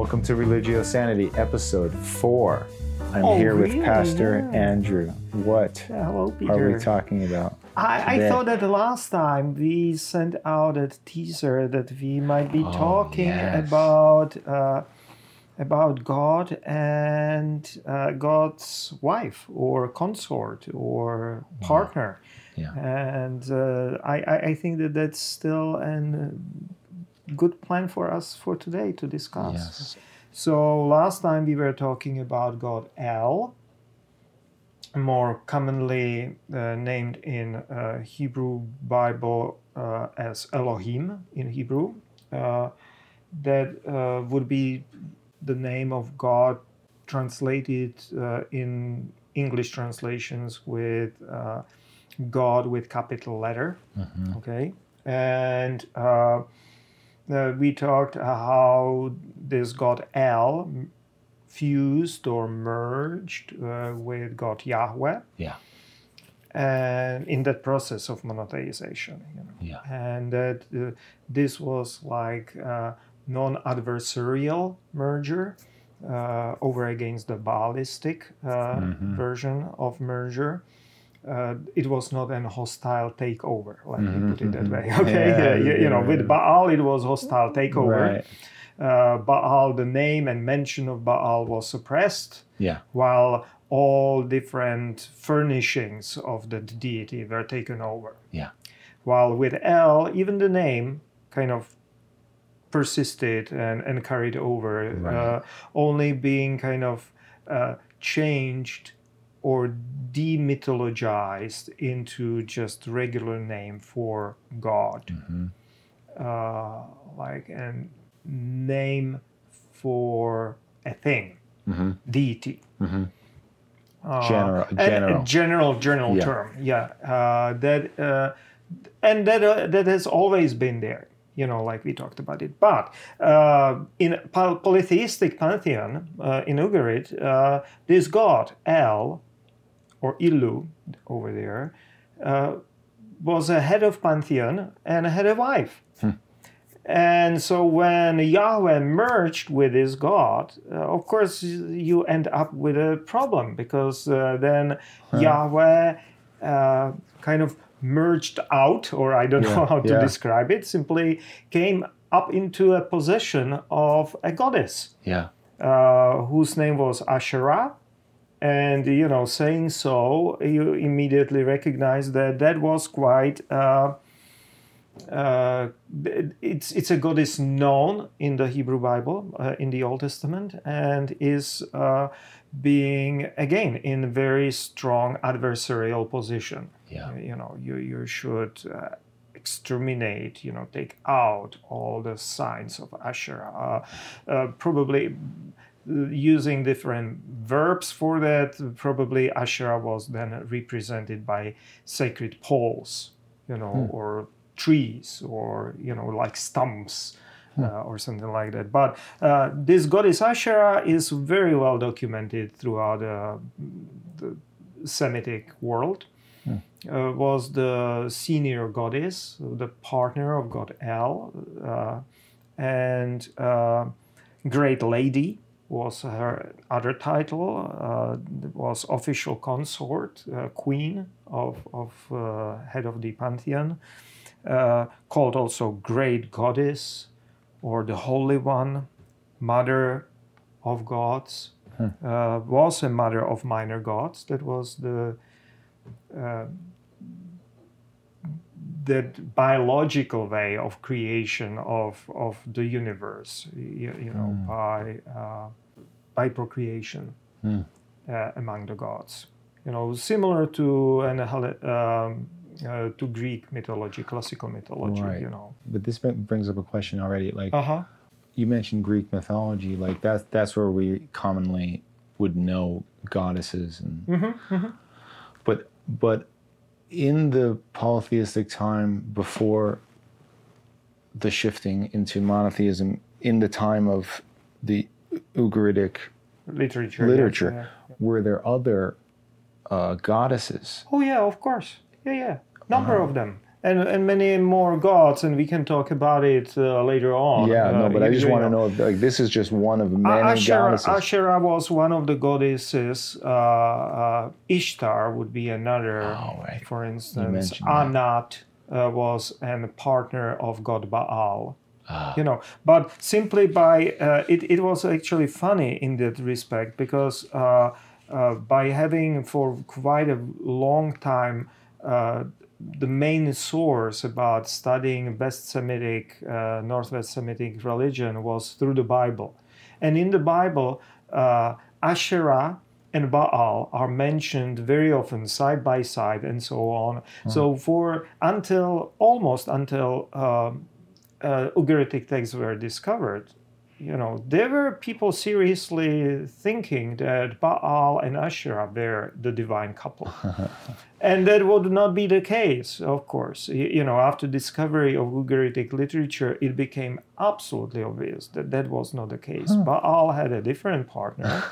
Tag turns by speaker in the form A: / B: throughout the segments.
A: Welcome to Religio Sanity, episode four. I'm
B: Oh,
A: here
B: really?
A: with Pastor
B: Yeah.
A: Andrew. What
B: Yeah, hello,
A: are we talking about?
B: I, I thought that the last time we sent out a teaser that we might be talking
A: Oh, yes.
B: about uh, about God and uh, God's wife or consort or partner.
A: Yeah.
B: And uh, I, I, think that that's still a good plan for us for today to discuss.
A: Yes.
B: So last time we were talking about God El, more commonly uh, named in uh, Hebrew Bible uh, as Elohim in Hebrew. Uh, that uh, would be the name of God translated uh, in English translations with uh, God with capital letter.
A: Mhm.
B: Okay, and uh, we talked how this God El fused or merged uh, with God Yahweh,
A: Yeah.
B: and in that process of monotheization, you know,
A: Yeah.
B: and that uh, this was like a non-adversarial merger. Uh, over against the Baalistic uh,
A: Mhm.
B: version of merger, uh, it was not an hostile takeover. Let
A: Mhm,
B: me put it that
A: mhm.
B: way. Okay,
A: Yeah,
B: yeah, you, you know, with Baal it was hostile takeover.
A: Right.
B: Uh, Baal, the name and mention of Baal was suppressed,
A: Yeah.
B: while all different furnishings of the deity were taken over.
A: Yeah.
B: While with El, even the name kind of persisted and, and carried over,
A: Right.
B: uh, only being kind of uh, changed or demythologized into just regular name for God
A: hmm
B: uh, like a name for a thing,
A: hmm
B: deity.
A: hmm
B: Uh,
A: General-
B: and- and
A: general.
B: general, general
A: Yeah.
B: term. Yeah, uh, that uh, and that uh, that has always been there. You know, like we talked about it. But uh, in poly- polytheistic pantheon uh, in Ugarit, uh, this god El or Ilu over there uh, was a head of pantheon and had a wife. And so when Yahweh merged with his God, uh, of course you end up with a problem because uh, then Yahweh uh, kind of merged out, or I don't know how to
A: yeah.
B: describe it, simply came up into a possession of a goddess
A: Yeah.
B: uh, whose name was Asherah. And you know, saying so, you immediately recognize that that was quite. Uh, uh, it's it's a goddess known in the Hebrew Bible uh, in the Old Testament and is uh, being again in very strong adversarial position.
A: Yeah.
B: You know, you you should uh, exterminate. You know, take out all the signs of Asherah. Uh, uh, probably using different verbs for that. Probably Asherah was then represented by sacred poles, you know, or trees, or you know, like stumps. Uh, or something like that. But uh, this goddess Asherah is very well documented throughout uh, the Semitic world. Uh, was the senior goddess, the partner of God El, uh, and uh, Great Lady was her other title. Uh, was official consort, uh, queen of of uh, head of the pantheon, uh, called also Great Goddess, or the Holy One, Mother of gods. Uh, was a mother of minor gods. That was the uh, that biological way of creation of, of the universe, you, you know, by uh, by procreation
A: Hmm.
B: uh, among the gods. You know, similar to an Helle- um, uh, to Greek mythology, classical mythology.
A: Right.
B: You know.
A: But this brings up a question already. Like
B: Uh huh.
A: you mentioned Greek mythology. Like that's that's where we commonly would know goddesses and
B: Mm-hmm,
A: but but in the polytheistic time before the shifting into monotheism in the time of the Ugaritic
B: Literature.
A: literature
B: yeah.
A: were there other uh, goddesses
B: Oh yeah, of course. Yeah, yeah. Number of them. And and many more gods, and we can talk about it uh, later on.
A: Yeah,
B: Uh,
A: no, but I just want to
B: know.
A: if like this is just one of many
B: Asherah,
A: goddesses.
B: Asherah was one of the goddesses. Uh, uh, Ishtar would be another,
A: Oh, right.
B: for instance. Anat uh, was a partner of god Baal.
A: Ah.
B: You know, but simply by uh, it, it was actually funny in that respect because uh, uh, by having for quite a long time uh, the main source about studying West Semitic, uh, Northwest Semitic religion was through the Bible. And in the Bible, uh, Asherah and Baal are mentioned very often side by side and so on. So for until almost until um, uh, Ugaritic texts were discovered, you know, there were people seriously thinking that Baal and Asherah were the divine couple. and that would not be the case, of course. You know, after discovery of Ugaritic literature, it became absolutely obvious that that was not the case. Baal had a different partner.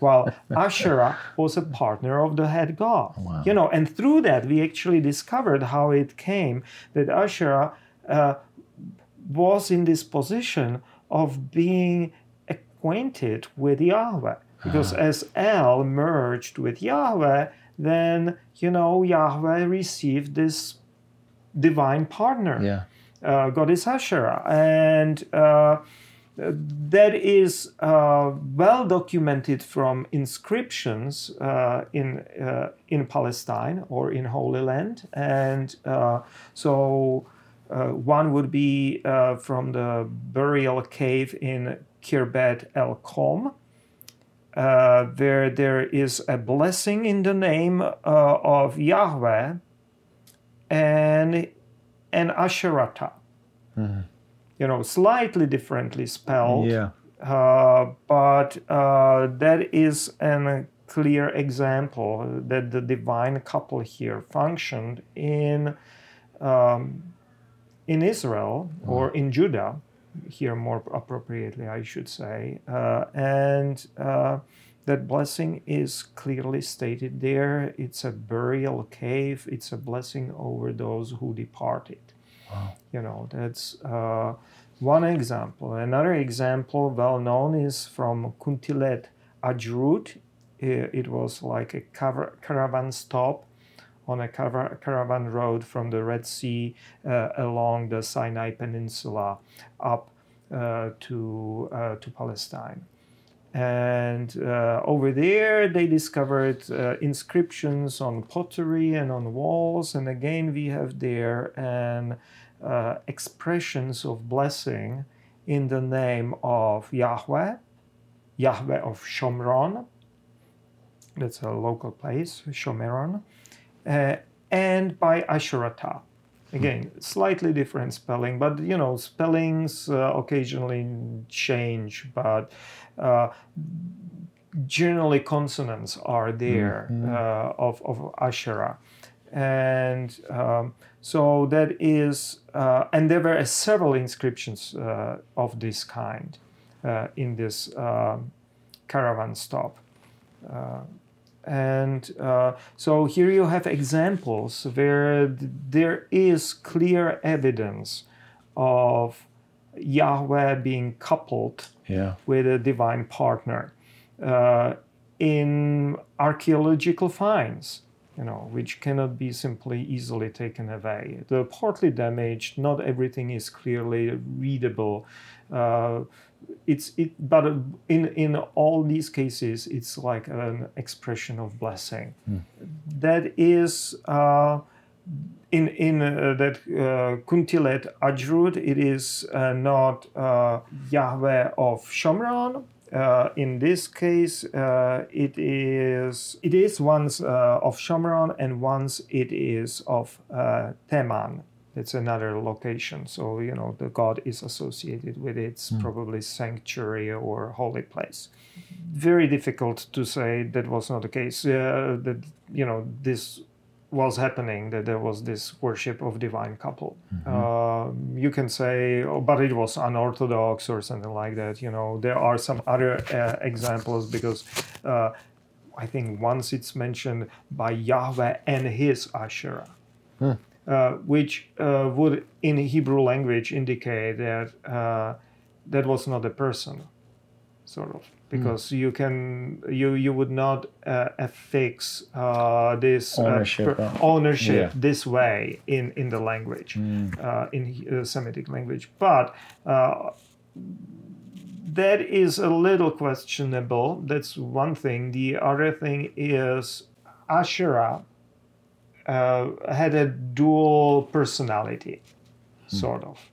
B: While Asherah was a partner of the head god, you know, and through that we actually discovered how it came that Asherah uh, was in this position of being acquainted with Yahweh. Because as El merged with Yahweh, then, you know, Yahweh received this divine partner,
A: yeah.
B: uh, goddess Asherah. And uh, that is uh, well documented from inscriptions uh, in, uh, in Palestine or in Holy Land. And uh, so uh, one would be uh, from the burial cave in Khirbet el-Qom, uh, where there is a blessing in the name uh, of Yahweh and and Asherata. You know, slightly differently spelled,
A: Yeah.
B: uh, but uh, that is a clear example that the divine couple here functioned in um, in Israel or in Judah, here more appropriately, I should say, uh, and uh, that blessing is clearly stated there. It's a burial cave. It's a blessing over those who departed. You know, that's uh, one example. Another example, well known, is from Kuntilet Ajrud. It was like a caravan stop on a carav- caravan road from the Red Sea uh, along the Sinai Peninsula up uh, to uh, to Palestine. And over there, they discovered inscriptions on pottery and on walls. And again, we have there an uh, expressions of blessing in the name of Yahweh, Yahweh of Shomron. That's a local place, Shomeron, uh, and by Asherata. Again, slightly different spelling, but you know, spellings uh, occasionally change, but uh, generally consonants are there uh, of, of Asherah. And um, so that is, uh, and there were several inscriptions uh, of this kind uh, in this um caravan stop. And uh, so here you have examples where there is clear evidence of Yahweh being coupled
A: Yeah.
B: with a divine partner uh, in archaeological finds, you know, which cannot be simply easily taken away. They're partly damaged. Not everything is clearly readable. Uh, it's it, but in in all these cases, it's like an expression of blessing. That is. Uh, in in uh, that uh, Kuntilet Ajrud, it is uh, not uh, Yahweh of Shomron. Uh, in this case, uh, it is it is once uh, of Shomron and once it is of uh, Teman. It's another location, so you know the god is associated with its probably sanctuary or holy place. Very difficult to say that was not the case. Uh, that you know this was happening that there was this worship of divine couple. Uh, you can say oh, but it was unorthodox or something like that you know. There are some other uh, examples because uh, i think once it's mentioned by yahweh and his asherah. Uh, which uh, would in Hebrew language indicate that uh, that was not a person, sort of, because you can you you would not uh, affix uh, this
A: Ownership,
B: per-
A: uh,
B: ownership
A: yeah.
B: this way in in the language uh, in uh, Semitic language, but. Uh, that is a little questionable. That's one thing. The other thing is Asherah uh, had a dual personality, sort of.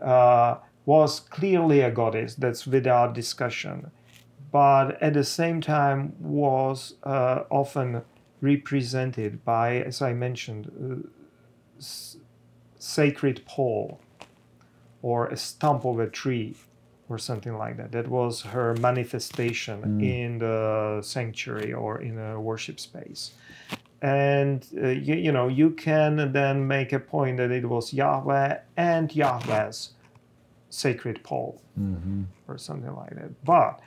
B: Uh, was clearly a goddess, that's without discussion, but at the same time was uh, often represented by, as I mentioned, uh, sacred pole or a stump of a tree or something like that. That was her manifestation in the sanctuary or in a worship space. And uh, you, you know, you can then make a point that it was Yahweh and Yahweh's sacred pole or something like that. But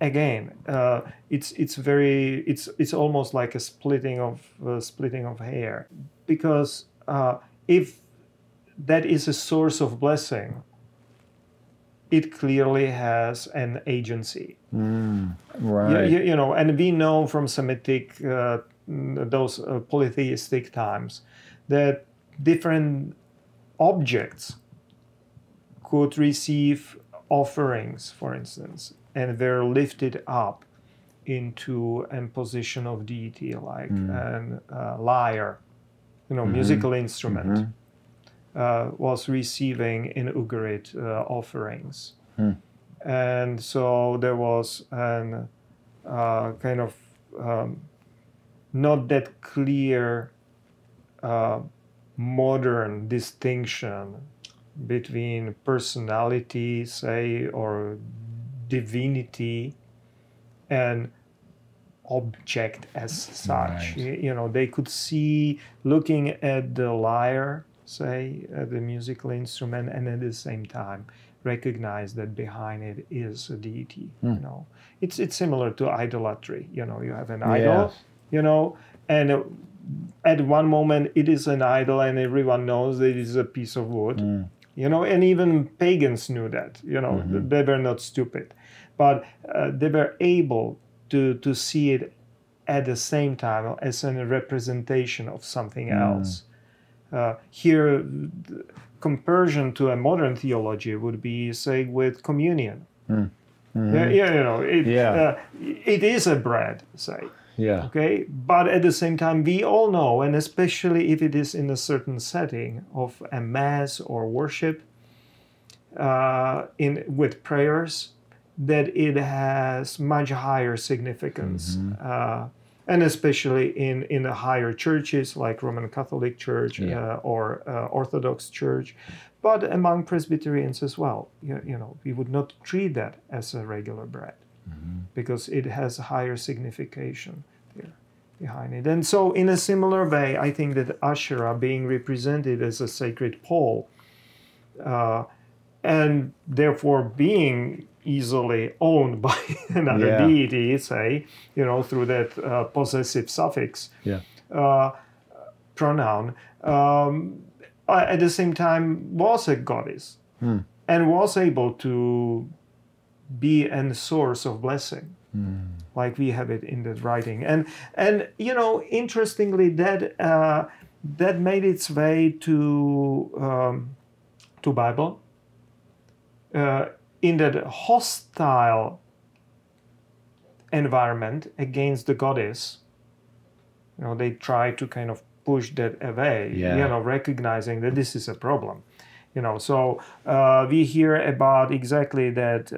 B: again, uh, it's it's very it's it's almost like a splitting of uh, splitting of hair because uh, if that is a source of blessing, it clearly has an agency.
A: Mm, right.
B: You, you know, and we know from Semitic uh, those uh, polytheistic times that different objects could receive offerings, for instance, and they're lifted up into a position of deity, like an uh, lyre, you know, musical instrument, uh, was receiving in Ugarit uh, offerings. And so there was an uh, kind of um, not that clear uh, modern distinction between personality, say, or divinity and object as such.
A: Right.
B: You know, they could see looking at the lyre, say, at the musical instrument, and at the same time recognize that behind it is a deity. You know, it's it's similar to idolatry. You know, you have an idol,
A: Yes.
B: You know, and at one moment it is an idol, and everyone knows that it is a piece of wood. You know, and even pagans knew that. You know, they were not stupid, but uh, they were able to to see it at the same time as a representation of something else. Uh, here, the comparison to a modern theology would be, say, with communion. Yeah, yeah, you know, it,
A: Yeah.
B: uh, it is a bread, say.
A: Yeah.
B: Okay, but at the same time, we all know, and especially if it is in a certain setting of a mass or worship, uh, in with prayers, that it has much higher significance, uh, and especially in in the higher churches like Roman Catholic Church
A: Yeah.
B: uh, or uh, Orthodox Church, but among Presbyterians as well. You, you know, we would not treat that as a regular bread because it has a higher signification there behind it. And so, in a similar way, I think that Asherah being represented as a sacred pole uh, and therefore being easily owned by another
A: Yeah.
B: deity, say, you know, through that uh, possessive suffix
A: Yeah.
B: uh, pronoun, um, at the same time was a goddess and was able to be a source of blessing. Like we have it in that writing. And and you know interestingly that uh, that made its way to um, to bible uh, in that hostile environment against the goddess. You know they try to kind of push that away
A: Yeah.
B: you know recognizing that this is a problem you know so uh, we hear about exactly that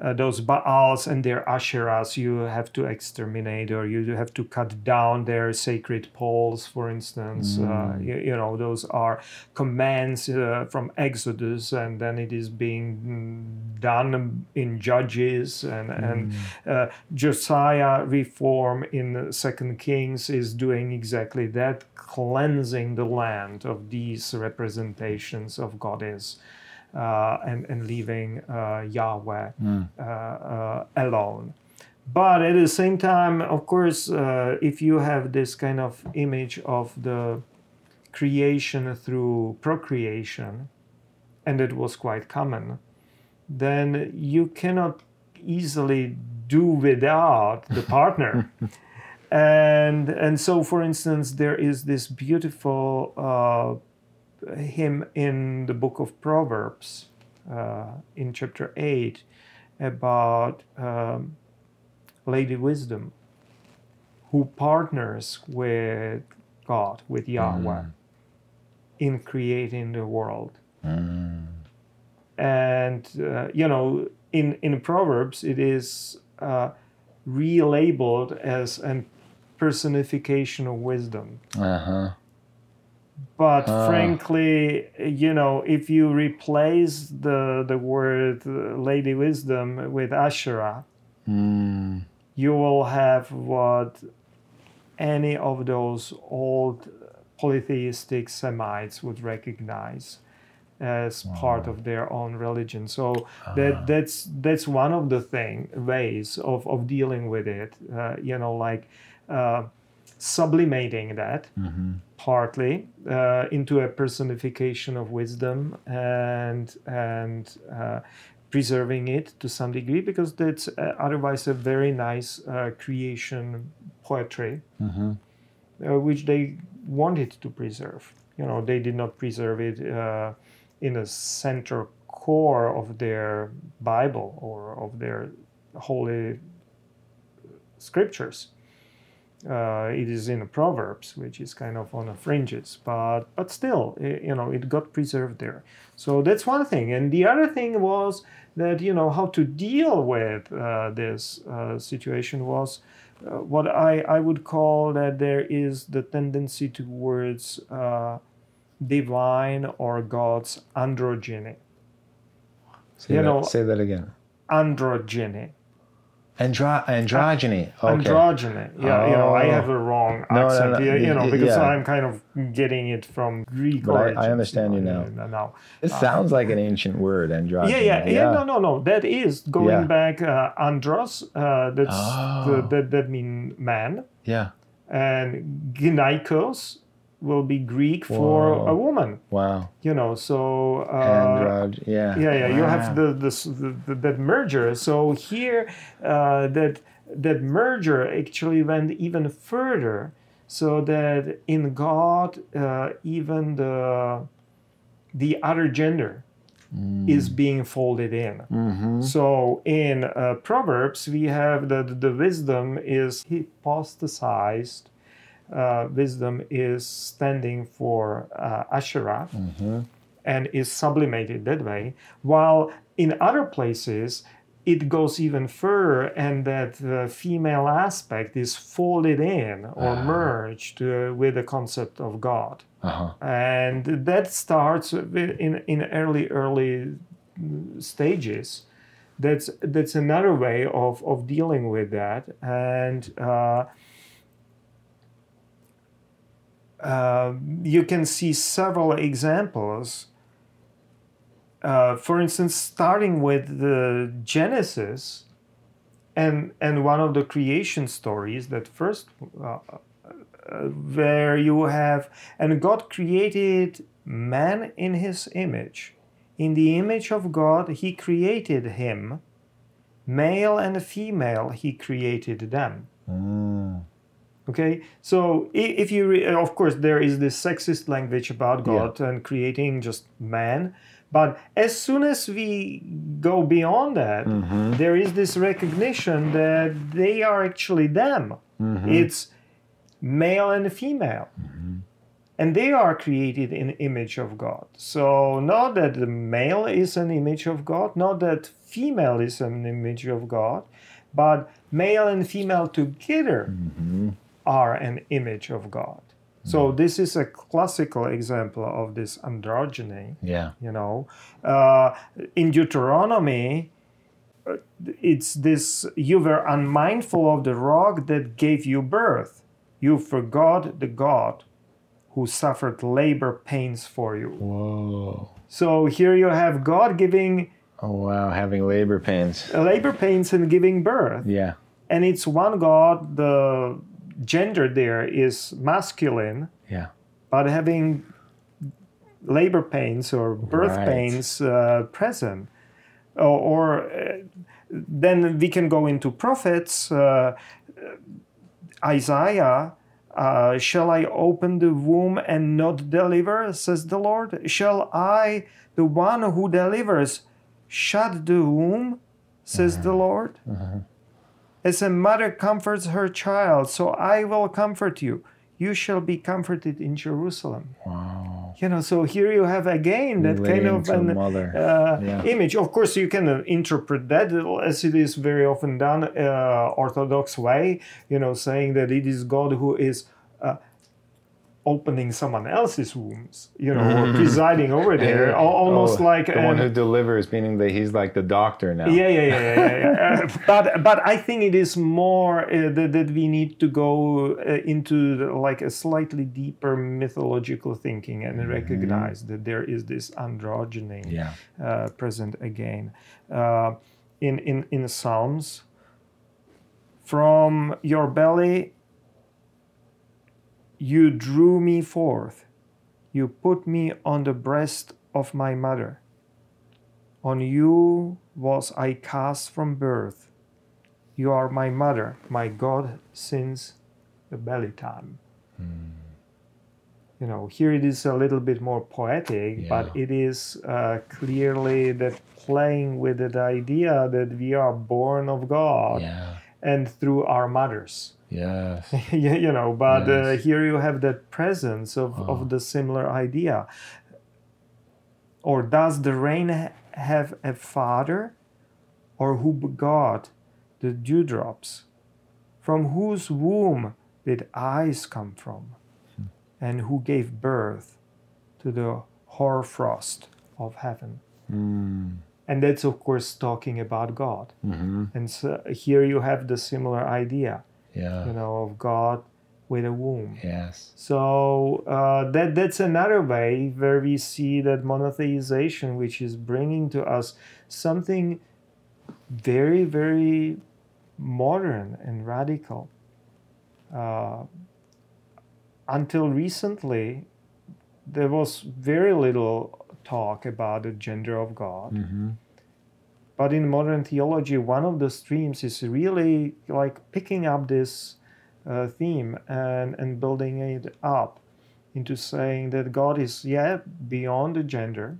B: uh, uh, those Baals and their Asherahs you have to exterminate or you have to cut down their sacred poles, for instance. Uh, you, you know, those are commands uh, from Exodus, and then it is being mm, done in Judges, and, and uh, Josiah reform in Second Kings is doing exactly that, cleansing the land of these representations of goddess. uh, and, and leaving uh, Yahweh uh, uh, alone. But at the same time, of course, uh, if you have this kind of image of the creation through procreation, and it was quite common, then you cannot easily do without the partner. and and so, for instance, there is this beautiful uh, hymn in the book of Proverbs, uh, in chapter eight, about um, Lady Wisdom, who partners with God, with Yahweh,
A: Mm.
B: in creating the world
A: Mm.
B: and uh, you know in in proverbs it is uh, relabeled as a personification of wisdom
A: Uh-huh.
B: But
A: Ah.
B: frankly you know if you replace the the word uh, lady wisdom with asherah
A: Mm.
B: you will have what any of those old polytheistic Semites would recognize as part of their own religion. So that that's that's one of the thing ways of, of dealing with it. Uh, you know, like uh, sublimating that
A: Mhm.
B: partly uh, into a personification of wisdom and and uh, preserving it to some degree because that's uh, otherwise a very nice uh, creation poetry
A: Mhm.
B: uh, which they wanted to preserve you know they did not preserve it uh, in a center core of their bible or of their holy scriptures uh, it is in the Proverbs, which is kind of on the fringes, but but still, i you know, it got preserved there. So that's one thing, and the other thing was that you know how to deal with uh, this uh, situation was uh, what I I would call that there is the tendency towards uh, divine or God's androgyny.
A: Say,
B: You
A: that,
B: know-
A: say that again.
B: Androgyny.
A: Andro- androgyny. Okay.
B: Androgyny. Yeah, you know, I
A: Oh.
B: have a wrong
A: No, no,
B: accent.
A: no,
B: yeah, you know, because
A: yeah.
B: I'm kind of getting it from Greek
A: But I- I understand you now.
B: yeah, now.
A: It sounds like an ancient word, androgyny.
B: Yeah, yeah, yeah, No, no, no. That is going
A: Yeah.
B: back. Uh, andros. Uh, that's
A: Oh.
B: the, that that mean man,
A: Yeah.
B: and gynaikos will be Greek for
A: Whoa.
B: a woman.
A: Wow.
B: You know, so uh.
A: Yeah.
B: yeah yeah you have the, this, the, the that merger so here uh, that that merger actually went even further so that in god uh, even the the other gender is being folded in
A: Mm-hmm.
B: so in uh, Proverbs, we have that the wisdom is hypostasized. Uh, wisdom is standing for uh, Asherah
A: Mm-hmm.
B: and is sublimated that way. While in other places, it goes even further, and that uh, female aspect is folded in or
A: Ah.
B: merged uh, with the concept of God
A: Uh-huh.
B: and that starts in in early early stages that's that's another way of of dealing with that and uh, uh, you can see several examples. Uh, for instance starting with the genesis and and one of the creation stories that first uh, uh, where you have and God created man in his image. In the image of God he created him. Male and female he created them.
A: Mm.
B: Okay so if you re- of course there is this sexist language about god and creating just man but as soon as we go beyond that
A: Mhm.
B: there is this recognition that they are actually them
A: Mhm.
B: it's male and female and they are created in image of god so not that the male is an image of god not that female is an image of god but male and female together
A: Mhm.
B: Are an image of god so this is a classical example of this androgyny
A: Yeah.
B: you know uh, in deuteronomy uh, it's this you were unmindful of the rock that gave you birth you forgot the god who suffered labor pains for you
A: Whoa.
B: so here you have god giving
A: Oh wow, having labor pains.
B: labor pains and giving birth
A: Yeah.
B: and it's one god the gender there is masculine
A: Yeah.
B: but having labor pains or birth
A: Right.
B: pains uh, present. Or, or uh, then we can go into prophets. Uh, Isaiah, uh, shall I open the womb and not deliver, says the Lord? Shall I, the one who delivers, shut the womb, says the Lord? As a mother comforts her child, so I will comfort you. You shall be comforted in Jerusalem.
A: Wow.
B: You know, so here you have again that kind of an uh,
A: Yeah.
B: image. Of course, you can uh, interpret that as it is very often done, uh, Orthodox way. You know, saying that it is God who is opening someone else's wombs. You know, or presiding over there, al- almost
A: Oh,
B: like
A: the one who delivers, meaning that he's like the doctor now.
B: yeah, yeah, yeah, yeah. yeah, yeah. but but I think it is more uh, that, that we need to go uh, into the, like a slightly deeper mythological thinking and recognize that there is this androgyny
A: Yeah.
B: uh, present again uh, in in in Psalms. From your belly you drew me forth. You put me on the breast of my mother. On you was I cast from birth. You are my mother, my God, since the belly time. You know, here it is a little bit more poetic, but it is uh, clearly that playing with that idea that we are born of God
A: Yeah.
B: and through our mothers.
A: Yes.
B: you you know, but uh, here you have that presence of,
A: Oh.
B: of the similar idea. Or does the rain ha- have a father? Or who begot the dewdrops? From whose womb did eyes come from?
A: Hmm.
B: And who gave birth to the hoarfrost of heaven?
A: Mm.
B: And that's, of course, talking about God.
A: hmm
B: And so here you have the similar idea,
A: Yeah.
B: you know, of God with a womb.
A: Yes.
B: So uh, that that's another way where we see that monotheization, which is bringing to us something very very modern and radical. Uh, until recently, there was very little talk about the gender of God.
A: hmm
B: But in modern theology, one of the streams is really like picking up this uh, theme and, and building it up into saying that God is, yeah, beyond the gender.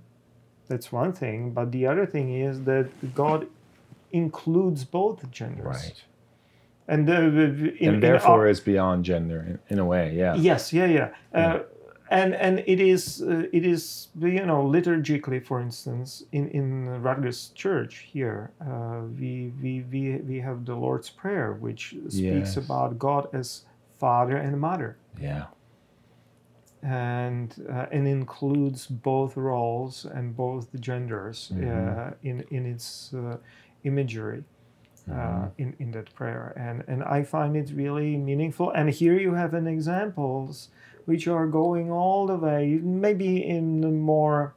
B: That's one thing. But the other thing is that God includes both genders.
A: Right.
B: And, uh, in,
A: and therefore,
B: our-
A: it's beyond gender in, in a way. Yeah.
B: Yes, yeah, yeah. Uh, and and it is uh, it is you know liturgically, for instance, in in Rutgers Church here, uh, we, we we we have the Lord's Prayer, which speaks
A: Yes.
B: about God as Father and Mother,
A: Yeah.
B: and uh, and includes both roles and both genders uh,
A: Mhm.
B: in in its uh, imagery uh,
A: Mhm.
B: in in that prayer, and and I find it really meaningful. And here you have an examples which are going all the way, maybe in a more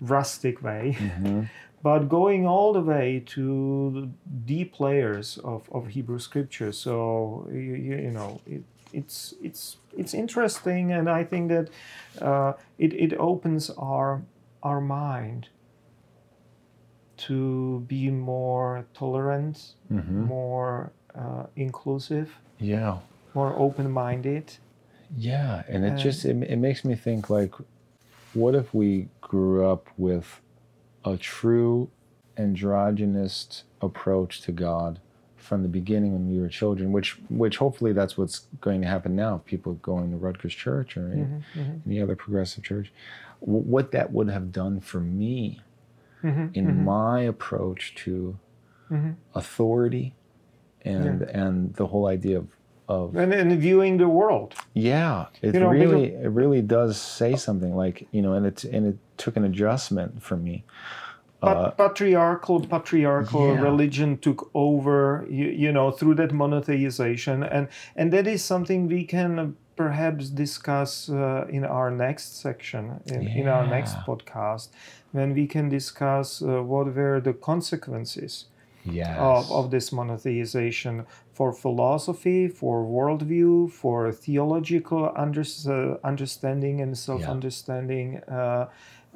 B: rustic way,
A: Mhm.
B: but going all the way to the deep layers of, of Hebrew scripture. So you, you, know it, it's it's it's interesting, and I think that uh, it it opens our our mind to be more tolerant,
A: Mhm.
B: more uh, inclusive,
A: Yeah.
B: more open-minded.
A: Yeah, and it just it, it makes me think like, what if we grew up with a true androgynous approach to God from the beginning when we were children, which which hopefully that's what's going to happen now. People going to Rutgers Church or
B: Mhm, mhm,
A: any other progressive church, w- what that would have done for me
B: mhm,
A: in
B: mhm,
A: my approach to
B: mhm.
A: authority and and the whole idea of of
B: And, and viewing the world.
A: yeah, it
B: You know,
A: really it really does say something like you know, and it and it took an adjustment for me.
B: But
A: Uh,
B: patriarchal patriarchal
A: yeah.
B: religion took over you, you know through that monotheization and and that is something we can perhaps discuss uh, in our next section in, in our next podcast when we can discuss uh, what were the consequences
A: Yes.
B: of, of this monotheization for philosophy, for worldview, for theological under, uh, understanding and self understanding. Uh,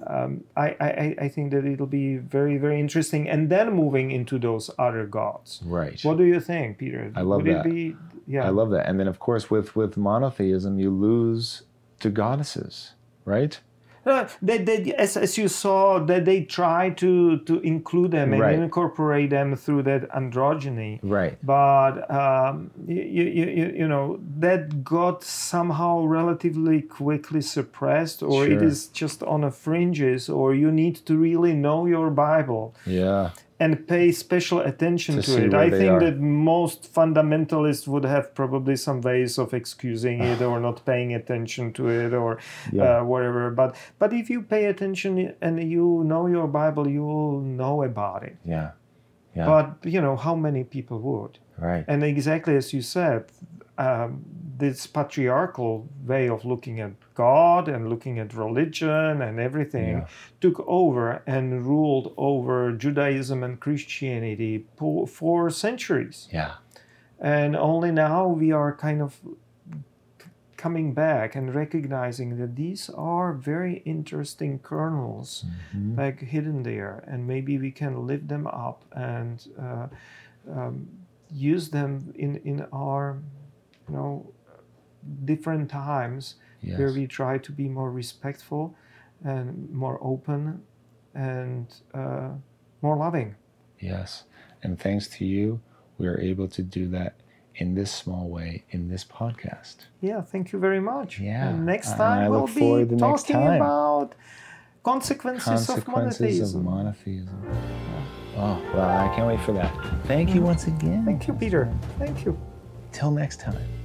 B: um, I, I, I think that it'll be very, very interesting. And then moving into those other gods.
A: right.
B: What do you think, Peter?
A: I love
B: Would
A: that.
B: Be, yeah.
A: I love that. And then, of course, with with monotheism, you lose to goddesses, right?
B: Uh, they, they, as, as you saw, that they try to, to include them and
A: Right.
B: incorporate them through that androgyny.
A: Right.
B: But um, you, you, you, you know that got somehow relatively quickly suppressed, or it
A: Sure.
B: is just on the fringes, or you need to really know your Bible
A: Yeah.
B: And pay special attention
A: To
B: to, it. I think
A: are.
B: that most fundamentalists would have probably some ways of excusing it or not paying attention to it or
A: Yeah.
B: uh, whatever. But but if you pay attention and you know your Bible, you will know about it.
A: Yeah. Yeah.
B: But you know how many people would?
A: right.
B: And exactly as you said, um, this patriarchal way of looking at God and looking at religion and everything
A: Yeah.
B: took over and ruled over Judaism and Christianity for, for centuries.
A: yeah.
B: And only now we are kind of coming back and recognizing that these are very interesting kernels
A: Mhm.
B: like hidden there and maybe we can lift them up and uh, um, use them in in our you know different times
A: Yes.
B: where we try to be more respectful and more open and uh, more loving
A: Yes. And thanks to you, we are able to do that in this small way in this podcast.
B: yeah thank you very much
A: Yeah,
B: and next time we'll be talking about consequences,
A: Consequences
B: of
A: of
B: monotheism
A: monotheism. Oh, well, I can't wait for that. Thank you once again.
B: thank you peter thank you
A: Till next time.